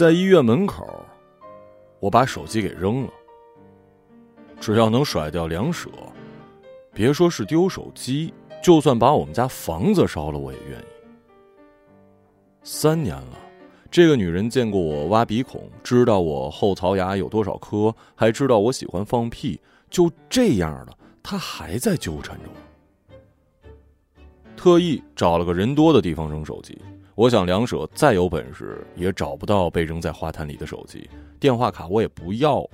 在医院门口，我把手机给扔了。只要能甩掉梁舍，别说是丢手机，就算把我们家房子烧了，我也愿意。三年了，这个女人见过我挖鼻孔，知道我后槽牙有多少颗，还知道我喜欢放屁。就这样了，她还在纠缠着我。特意找了个人多的地方扔手机，我想梁舍再有本事也找不到被扔在花坛里的手机，电话卡我也不要了，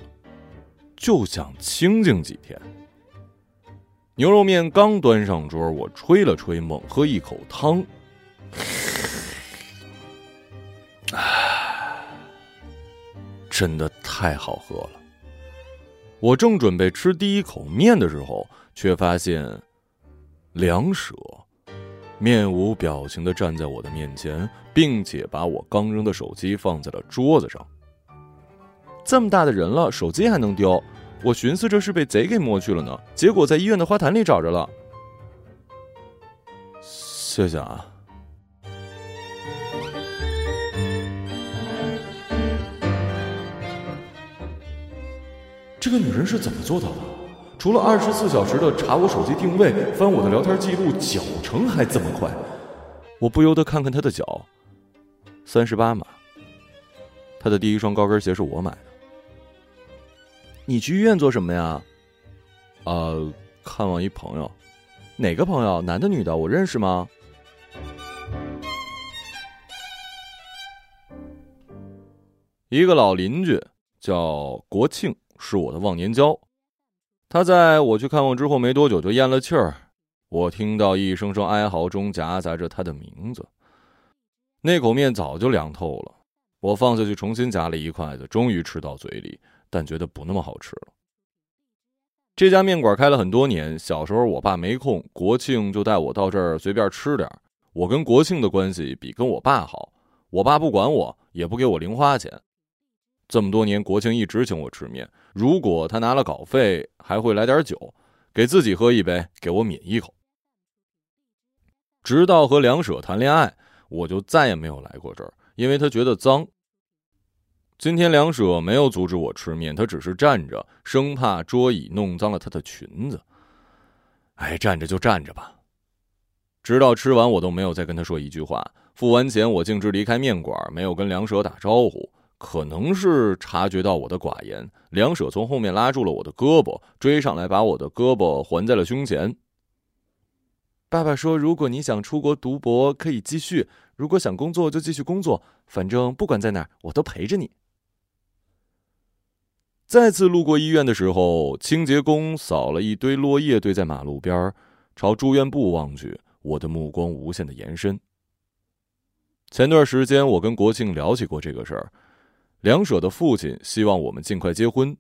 就想清静几天。牛肉面刚端上桌，我吹了吹，猛喝一口汤。啊，真的太好喝了！我正准备吃第一口面的时候，却发现梁舍面无表情的站在我的面前，并且把我刚扔的手机放在了桌子上。这么大的人了，手机还能丢？我寻思这是被贼给摸去了呢，结果在医院的花坛里找着了。谢谢啊。这个女人是怎么做到的？除了二十四小时的查我手机定位、翻我的聊天记录，脚程还这么快，我不由得看看她的脚，三十八码。她的第一双高跟鞋是我买的。你去医院做什么呀？呃，看望一朋友。哪个朋友？男的女的？我认识吗？一个老邻居叫国庆。是我的忘年交，他在我去看望之后没多久就咽了气儿，我听到一声声哀嚎中夹杂着他的名字。那口面早就凉透了，我放下去重新夹了一筷子，终于吃到嘴里，但觉得不那么好吃了。这家面馆开了很多年，小时候我爸没空，国庆就带我到这儿随便吃点我跟国庆的关系比跟我爸好，我爸不管我，也不给我零花钱。这么多年，国庆一直请我吃面。如果他拿了稿费，还会来点酒，给自己喝一杯，给我抿一口。直到和梁舍谈恋爱，我就再也没有来过这儿，因为他觉得脏。今天梁舍没有阻止我吃面，他只是站着，生怕桌椅弄脏了他的裙子。哎，站着就站着吧。直到吃完，我都没有再跟他说一句话。付完钱，我径直离开面馆，没有跟梁舍打招呼。可能是察觉到我的寡言，梁舍从后面拉住了我的胳膊，追上来把我的胳膊环在了胸前。爸爸说：“如果你想出国读博，可以继续；如果想工作，就继续工作。反正不管在哪儿，我都陪着你。”再次路过医院的时候，清洁工扫了一堆落叶堆在马路边朝住院部望去，我的目光无限的延伸。前段时间，我跟国庆聊起过这个事儿。梁舍的父亲希望我们尽快结婚。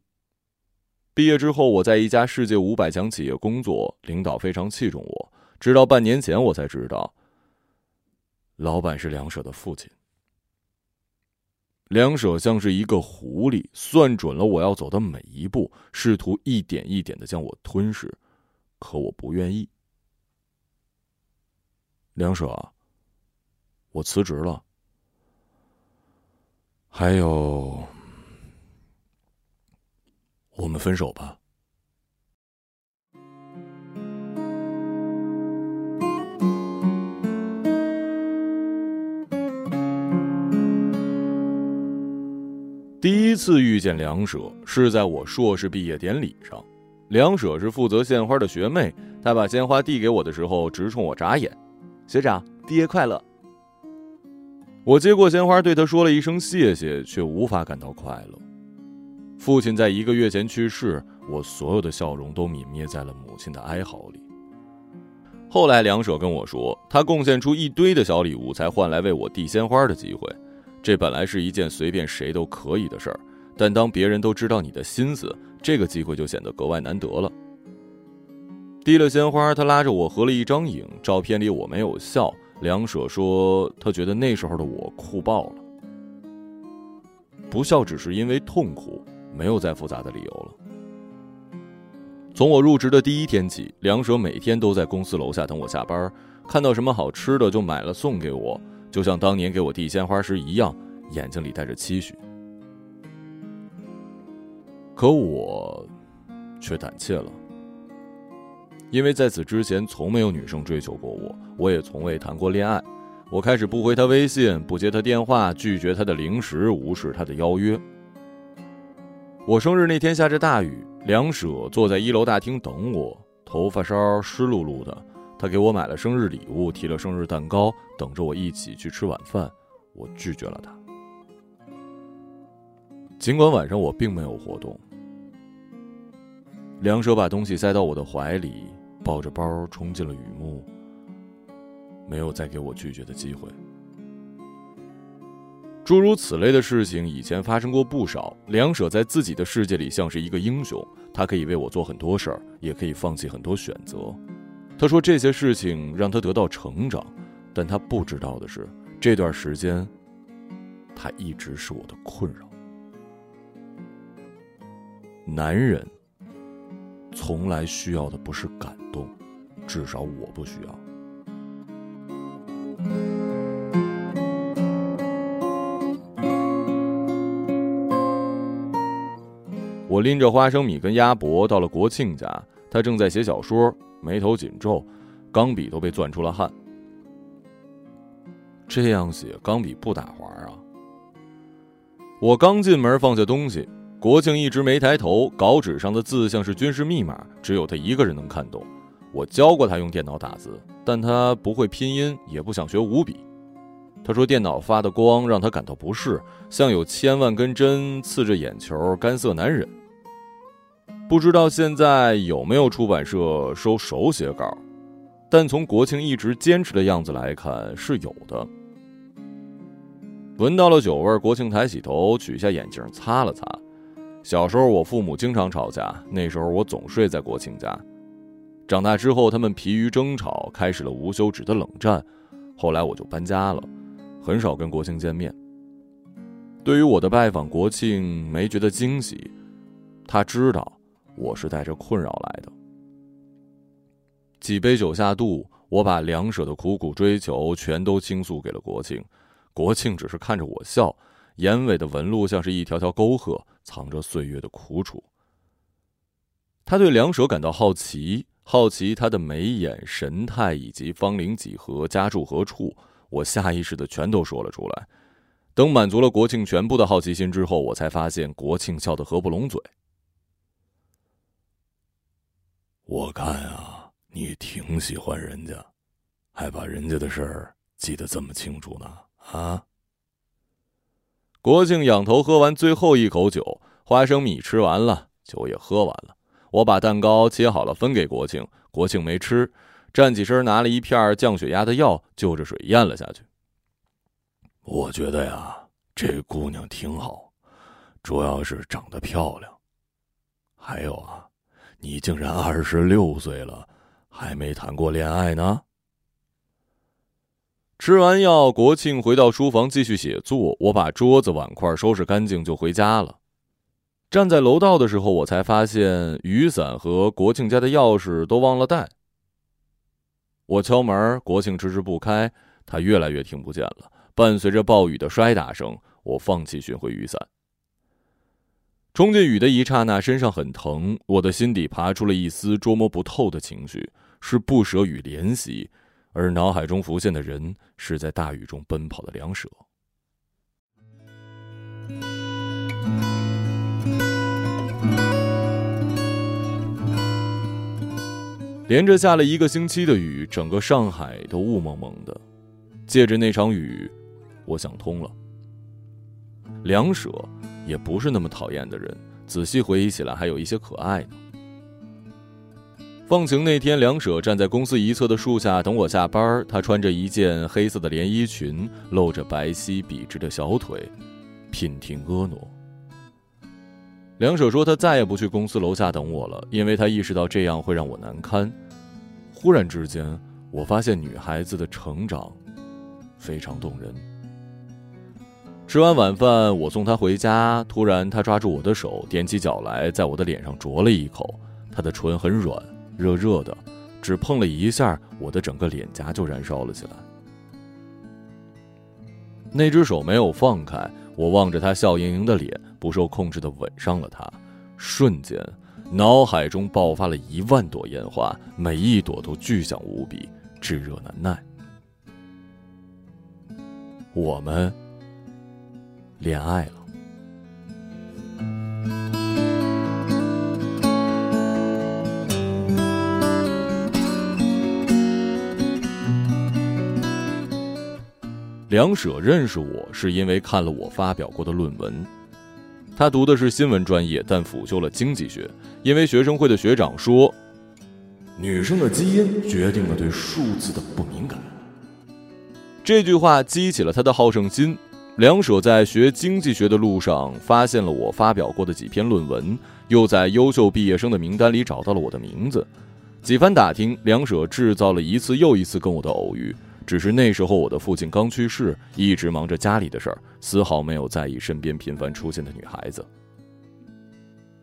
毕业之后，我在一家世界五百强企业工作，领导非常器重我。直到半年前，我才知道，老板是梁舍的父亲。梁舍像是一个狐狸，算准了我要走的每一步，试图一点一点的将我吞噬，可我不愿意。梁舍，我辞职了。还有，我们分手吧。第一次遇见梁舍是在我硕士毕业典礼上，梁舍是负责献花的学妹，她把鲜花递给我的时候，直冲我眨眼：“学长，毕业快乐。”我接过鲜花，对他说了一声谢谢，却无法感到快乐。父亲在一个月前去世，我所有的笑容都泯灭在了母亲的哀嚎里。后来梁舍跟我说，他贡献出一堆的小礼物，才换来为我递鲜花的机会。这本来是一件随便谁都可以的事儿，但当别人都知道你的心思，这个机会就显得格外难得了。递了鲜花，他拉着我合了一张影，照片里我没有笑。梁舍说：“他觉得那时候的我酷爆了，不笑只是因为痛苦，没有再复杂的理由了。”从我入职的第一天起，梁舍每天都在公司楼下等我下班，看到什么好吃的就买了送给我，就像当年给我递鲜花时一样，眼睛里带着期许。可我却胆怯了，因为在此之前从没有女生追求过我，我也从未谈过恋爱。我开始不回他微信，不接他电话，拒绝他的零食，无视他的邀约。我生日那天下着大雨，梁舍坐在一楼大厅等我，头发梢湿漉漉的。他给我买了生日礼物，提了生日蛋糕，等着我一起去吃晚饭。我拒绝了他，尽管晚上我并没有活动。梁舍把东西塞到我的怀里，抱着包冲进了雨幕。没有再给我拒绝的机会。诸如此类的事情以前发生过不少。梁舍在自己的世界里像是一个英雄，他可以为我做很多事儿，也可以放弃很多选择。他说这些事情让他得到成长，但他不知道的是，这段时间，他一直是我的困扰。男人从来需要的不是感，至少我不需要。我拎着花生米跟鸭脖到了国庆家，他正在写小说，眉头紧皱，钢笔都被攥出了汗。这样写，钢笔不打滑啊！我刚进门放下东西，国庆一直没抬头，稿纸上的字像是军事密码，只有他一个人能看懂。我教过他用电脑打字，但他不会拼音，也不想学五笔。他说电脑发的光让他感到不适，像有千万根针刺着眼球，干涩难忍。不知道现在有没有出版社收手写稿，但从国庆一直坚持的样子来看是有的。闻到了酒味，国庆抬起头，取下眼镜擦了擦。小时候我父母经常吵架，那时候我总睡在国庆家。长大之后，他们疲于争吵，开始了无休止的冷战。后来我就搬家了，很少跟国庆见面。对于我的拜访，国庆没觉得惊喜，他知道。我是带着困扰来的。几杯酒下肚，我把两舍的苦苦追求全都倾诉给了国庆。国庆只是看着我笑，眼尾的纹路像是一条条沟壑，藏着岁月的苦楚。他对两舍感到好奇，好奇他的眉眼神态以及芳龄几何，家住何处。我下意识的全都说了出来。等满足了国庆全部的好奇心之后，我才发现国庆笑得合不拢嘴。我看啊，你挺喜欢人家，还把人家的事儿记得这么清楚呢啊！国庆仰头喝完最后一口酒，花生米吃完了，酒也喝完了。我把蛋糕切好了分给国庆，国庆没吃，站起身拿了一片降血压的药，就着水咽了下去。我觉得呀，这姑娘挺好，主要是长得漂亮，还有啊。你竟然二十六岁了，还没谈过恋爱呢。吃完药，国庆回到书房继续写作。我把桌子碗筷收拾干净，就回家了。站在楼道的时候，我才发现雨伞和国庆家的钥匙都忘了带。我敲门，国庆迟迟不开，他越来越听不见了。伴随着暴雨的摔打声，我放弃寻回雨伞。冲进雨的一刹那，身上很疼，我的心底爬出了一丝捉摸不透的情绪，是不舍与怜惜，而脑海中浮现的人是在大雨中奔跑的梁舍。连着下了一个星期的雨，整个上海都雾蒙蒙的。借着那场雨，我想通了，梁舍。也不是那么讨厌的人，仔细回忆起来，还有一些可爱呢。放晴那天，梁舍站在公司一侧的树下等我下班。他穿着一件黑色的连衣裙，露着白皙笔直的小腿，娉婷婀娜。梁舍说他再也不去公司楼下等我了，因为他意识到这样会让我难堪。忽然之间，我发现女孩子的成长非常动人。吃完晚饭，我送她回家。突然，她抓住我的手，踮起脚来，在我的脸上啄了一口。她的唇很软，热热的，只碰了一下，我的整个脸颊就燃烧了起来。那只手没有放开，我望着他笑盈盈的脸，不受控制的吻上了他，瞬间，脑海中爆发了一万朵烟花，每一朵都巨响无比，炙热难耐。我们恋爱了。梁舍认识我是因为看了我发表过的论文。他读的是新闻专业，但辅修了经济学。因为学生会的学长说，女生的基因决定了对数字的不敏感。这句话激起了他的好胜心。梁舍在学经济学的路上发现了我发表过的几篇论文，又在优秀毕业生的名单里找到了我的名字。几番打听，梁舍制造了一次又一次跟我的偶遇。只是那时候我的父亲刚去世，一直忙着家里的事儿，丝毫没有在意身边频繁出现的女孩子。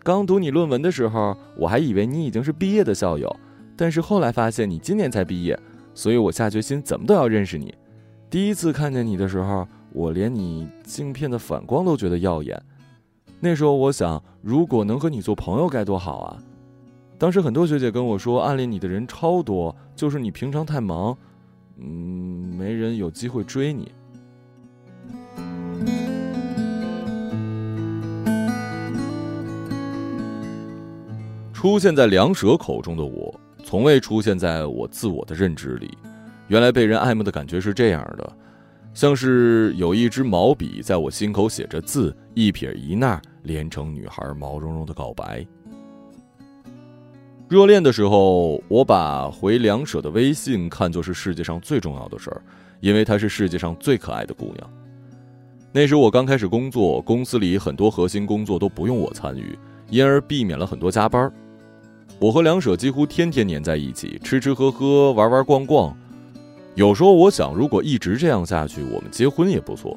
刚读你论文的时候，我还以为你已经是毕业的校友，但是后来发现你今年才毕业，所以我下决心怎么都要认识你。第一次看见你的时候，我连你镜片的反光都觉得耀眼。那时候我想，如果能和你做朋友该多好啊！当时很多学姐跟我说，暗恋你的人超多，就是你平常太忙。嗯，没人有机会追你。出现在梁舍口中的我，从未出现在我自我的认知里。原来被人爱慕的感觉是这样的，像是有一支毛笔在我心口写着字，一撇一捺连成女孩毛茸茸的告白。热恋的时候，我把回梁舍的微信看作是世界上最重要的事儿，因为她是世界上最可爱的姑娘。那时我刚开始工作，公司里很多核心工作都不用我参与，因而避免了很多加班。我和梁舍几乎天天黏在一起，吃吃喝喝，玩玩逛逛。有时候我想，如果一直这样下去，我们结婚也不错。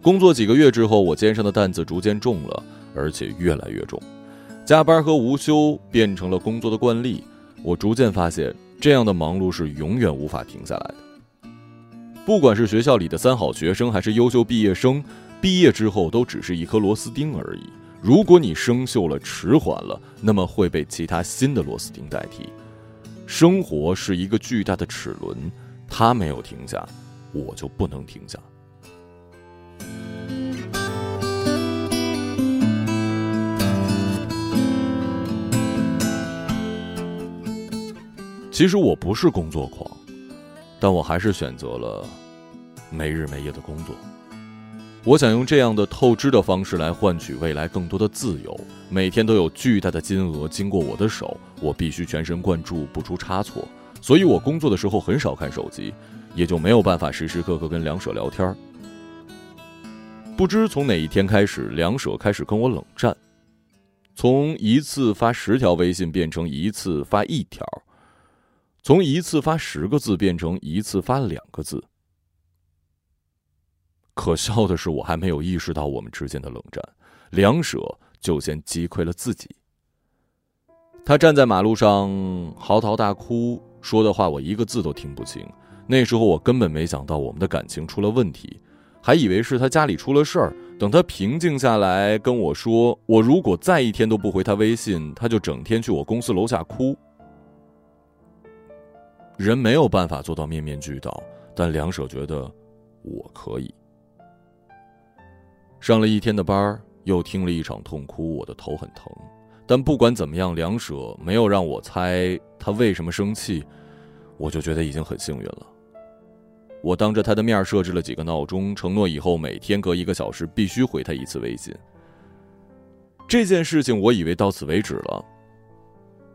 工作几个月之后，我肩上的担子逐渐重了，而且越来越重。加班和无休变成了工作的惯例，我逐渐发现，这样的忙碌是永远无法停下来的。不管是学校里的三好学生，还是优秀毕业生，毕业之后都只是一颗螺丝钉而已。如果你生锈了、迟缓了，那么会被其他新的螺丝钉代替。生活是一个巨大的齿轮，它没有停下，我就不能停下。其实我不是工作狂，但我还是选择了没日没夜的工作。我想用这样的透支的方式来换取未来更多的自由。每天都有巨大的金额经过我的手，我必须全神贯注，不出差错。所以我工作的时候很少看手机，也就没有办法时时刻刻跟梁舍聊天。不知从哪一天开始，梁舍开始跟我冷战，从一次发十条微信变成一次发一条。从一次发十个字变成一次发两个字。可笑的是，我还没有意识到我们之间的冷战，梁舍就先击溃了自己。他站在马路上嚎啕大哭，说的话我一个字都听不清。那时候我根本没想到我们的感情出了问题，还以为是他家里出了事儿。等他平静下来跟我说，我如果再一天都不回他微信，他就整天去我公司楼下哭。人没有办法做到面面俱到，但梁舍觉得我可以。上了一天的班又听了一场痛哭，我的头很疼。但不管怎么样，梁舍没有让我猜他为什么生气，我就觉得已经很幸运了。我当着他的面设置了几个闹钟，承诺以后每天隔一个小时必须回他一次微信。这件事情我以为到此为止了。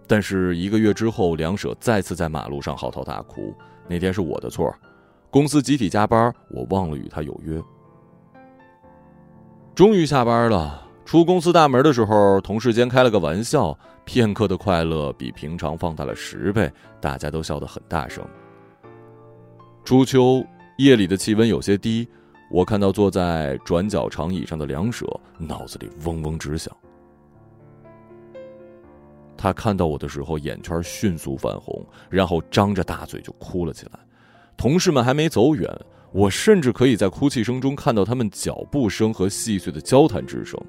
但是一个月之后，梁舍再次在马路上嚎啕大哭。那天是我的错，公司集体加班，我忘了与他有约。终于下班了，出公司大门的时候，同事间开了个玩笑，片刻的快乐比平常放大了十倍，大家都笑得很大声。初秋夜里的气温有些低，我看到坐在转角长椅上的梁舍，脑子里嗡嗡直响。他看到我的时候，眼圈迅速泛红，然后张着大嘴就哭了起来。同事们还没走远，我甚至可以在哭泣声中看到他们脚步声和细碎的交谈之声。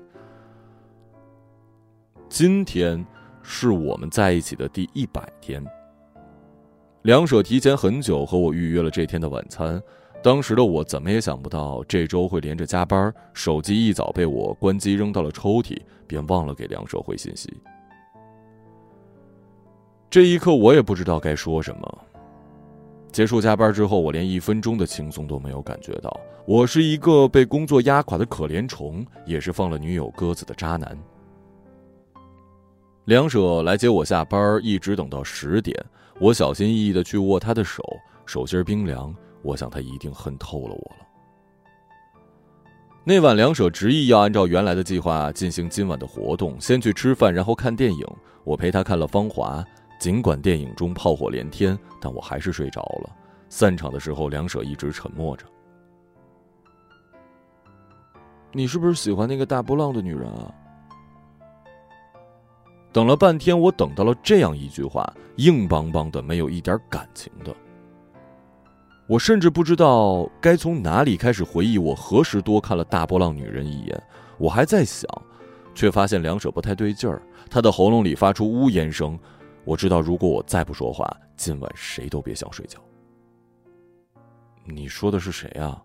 今天是我们在一起的第一百天。梁舍提前很久和我预约了这天的晚餐，当时的我怎么也想不到这周会连着加班，手机一早被我关机扔到了抽屉，便忘了给梁舍回信息。这一刻，我也不知道该说什么。结束加班之后，我连一分钟的轻松都没有感觉到。我是一个被工作压垮的可怜虫，也是放了女友鸽子的渣男。梁舍来接我下班，一直等到十点。我小心翼翼的去握他的手，手心冰凉。我想他一定恨透了我了。那晚，梁舍执意要按照原来的计划进行今晚的活动，先去吃饭，然后看电影。我陪他看了《芳华》，尽管电影中炮火连天，但我还是睡着了。散场的时候，梁舍一直沉默着。你是不是喜欢那个大波浪的女人啊？等了半天，我等到了这样一句话，硬邦邦的，没有一点感情的。我甚至不知道该从哪里开始回忆我何时多看了大波浪女人一眼。我还在想，却发现梁舍不太对劲儿，他的喉咙里发出呜咽声。我知道，如果我再不说话，今晚谁都别想睡觉。你说的是谁啊？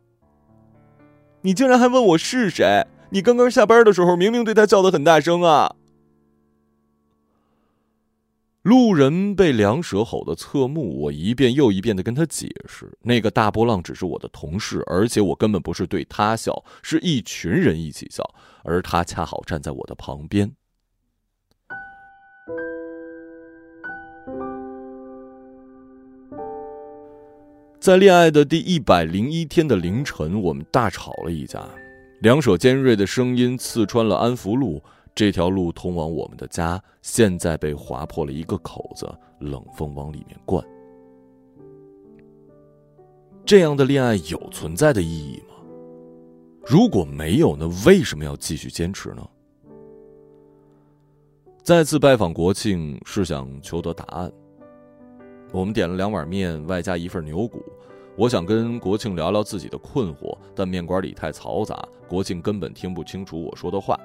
你竟然还问我是谁？你刚刚下班的时候明明对他叫的很大声啊！路人被梁舍吼的侧目，我一遍又一遍的跟他解释，那个大波浪只是我的同事，而且我根本不是对他笑，是一群人一起笑，而他恰好站在我的旁边。在恋爱的第一百零一天的凌晨，我们大吵了一架，两首尖锐的声音刺穿了安福路。这条路通往我们的家，现在被划破了一个口子，冷风往里面灌。这样的恋爱有存在的意义吗？如果没有，那为什么要继续坚持呢？再次拜访国庆是想求得答案。我们点了两碗面，外加一份牛骨。我想跟国庆聊聊自己的困惑，但面馆里太嘈杂，国庆根本听不清楚我说的话。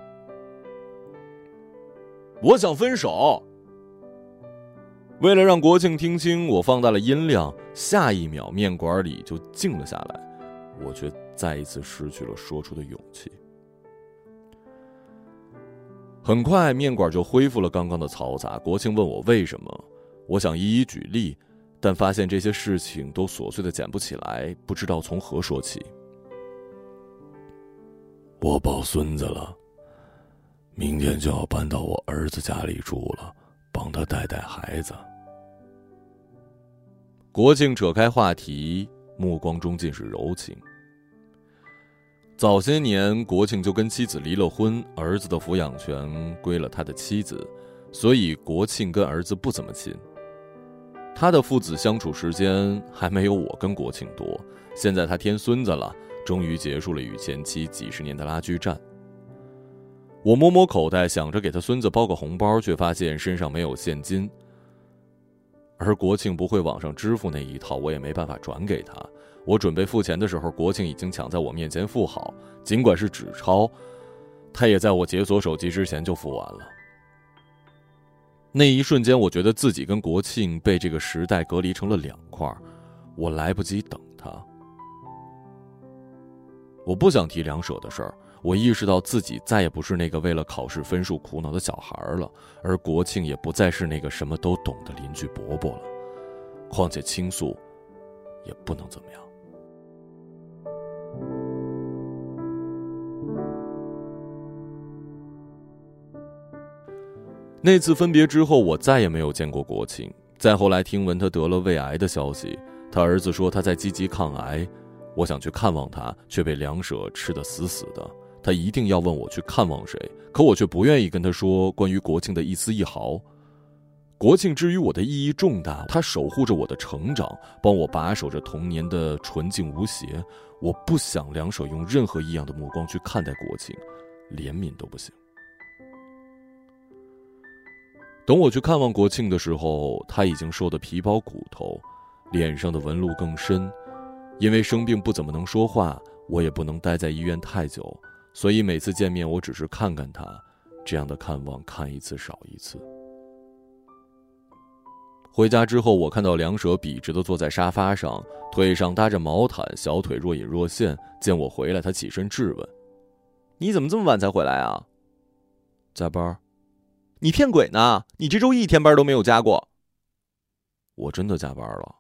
我想分手。为了让国庆听清，我放大了音量。下一秒，面馆里就静了下来，我却再一次失去了说出的勇气。很快，面馆就恢复了刚刚的嘈杂。国庆问我为什么，我想一一举例，但发现这些事情都琐碎的捡不起来，不知道从何说起。我抱孙子了。明天就要搬到我儿子家里住了，帮他带带孩子。国庆扯开话题，目光中尽是柔情。早些年，国庆就跟妻子离了婚，儿子的抚养权归了他的妻子，所以国庆跟儿子不怎么亲。他的父子相处时间还没有我跟国庆多。现在他添孙子了，终于结束了与前妻几十年的拉锯战。我摸摸口袋，想着给他孙子包个红包，却发现身上没有现金。而国庆不会网上支付那一套，我也没办法转给他。我准备付钱的时候，国庆已经抢在我面前付好，尽管是纸钞，他也在我解锁手机之前就付完了。那一瞬间，我觉得自己跟国庆被这个时代隔离成了两块我来不及等他。我不想提梁舍的事儿。我意识到自己再也不是那个为了考试分数苦恼的小孩了，而国庆也不再是那个什么都懂的邻居伯伯了。况且倾诉，也不能怎么样。那次分别之后，我再也没有见过国庆。再后来，听闻他得了胃癌的消息，他儿子说他在积极抗癌。我想去看望他，却被两舍吃得死死的。他一定要问我去看望谁，可我却不愿意跟他说关于国庆的一丝一毫。国庆之于我的意义重大，他守护着我的成长，帮我把守着童年的纯净无邪。我不想两手用任何异样的目光去看待国庆，怜悯都不行。等我去看望国庆的时候，他已经瘦得皮包骨头，脸上的纹路更深。因为生病不怎么能说话，我也不能待在医院太久，所以每次见面我只是看看他，这样的看望看一次少一次。回家之后，我看到梁舍笔直的坐在沙发上，腿上搭着毛毯，小腿若隐若现。见我回来，他起身质问：“你怎么这么晚才回来啊？”“加班。”“你骗鬼呢！你这周一天班都没有加过。”“我真的加班了。”“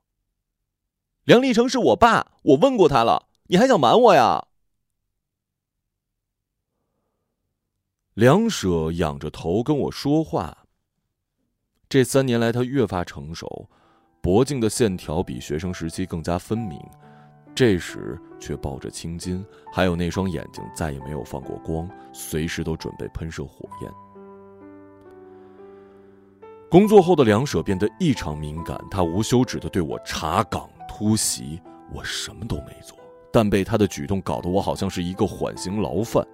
梁立成是我爸，我问过他了，你还想瞒我呀？”梁舍仰着头跟我说话。这三年来，他越发成熟，脖颈的线条比学生时期更加分明。这时却抱着青筋，还有那双眼睛再也没有放过光，随时都准备喷射火焰。工作后的梁舍变得异常敏感，他无休止的对我查岗突袭，我什么都没做，但被他的举动搞得我好像是一个缓刑牢犯。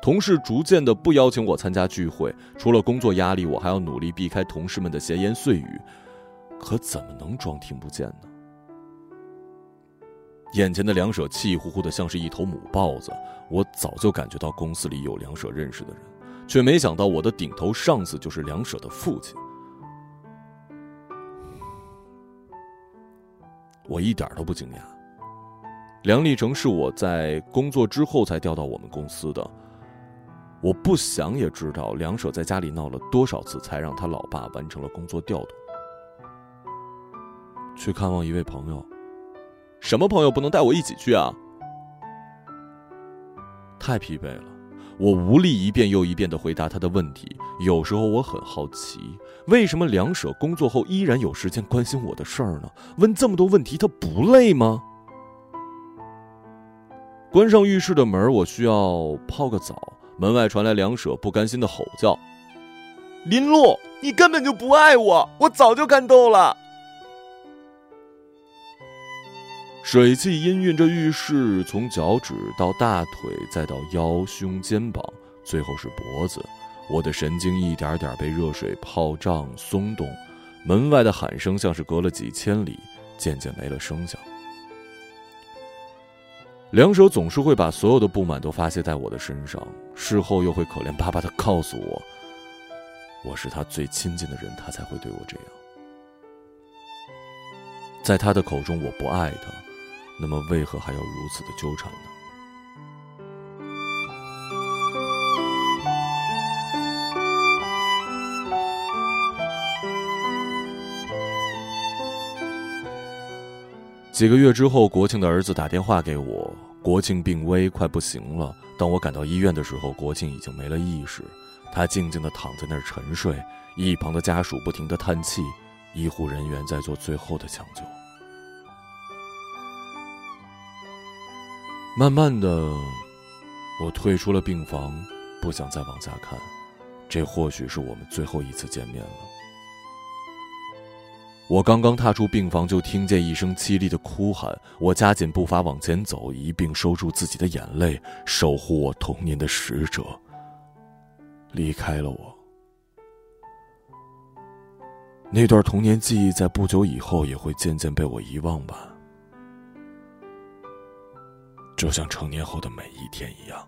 同事逐渐的不邀请我参加聚会，除了工作压力，我还要努力避开同事们的闲言碎语。可怎么能装听不见呢？眼前的梁舍气呼呼的，像是一头母豹子。我早就感觉到公司里有梁舍认识的人，却没想到我的顶头上司就是梁舍的父亲。我一点都不惊讶。梁立成是我在工作之后才调到我们公司的。我不想也知道梁舍在家里闹了多少次，才让他老爸完成了工作调动。去看望一位朋友，什么朋友不能带我一起去啊？太疲惫了，我无力一遍又一遍的回答他的问题。有时候我很好奇，为什么梁舍工作后依然有时间关心我的事儿呢？问这么多问题，他不累吗？关上浴室的门，我需要泡个澡。门外传来梁舍不甘心的吼叫：“林露，你根本就不爱我，我早就看透了。”水汽氤氲着浴室，从脚趾到大腿，再到腰、胸、肩膀，最后是脖子。我的神经一点点被热水泡胀、松动。门外的喊声像是隔了几千里，渐渐没了声响。两手总是会把所有的不满都发泄在我的身上，事后又会可怜巴巴的告诉我：“我是他最亲近的人，他才会对我这样。”在他的口中，我不爱他，那么为何还要如此的纠缠呢？几个月之后，国庆的儿子打电话给我。国庆病危，快不行了。当我赶到医院的时候，国庆已经没了意识，他静静的躺在那儿沉睡。一旁的家属不停的叹气，医护人员在做最后的抢救。慢慢的，我退出了病房，不想再往下看。这或许是我们最后一次见面了。我刚刚踏出病房，就听见一声凄厉的哭喊。我加紧步伐往前走，一并收住自己的眼泪。守护我童年的使者离开了我。那段童年记忆，在不久以后也会渐渐被我遗忘吧，就像成年后的每一天一样。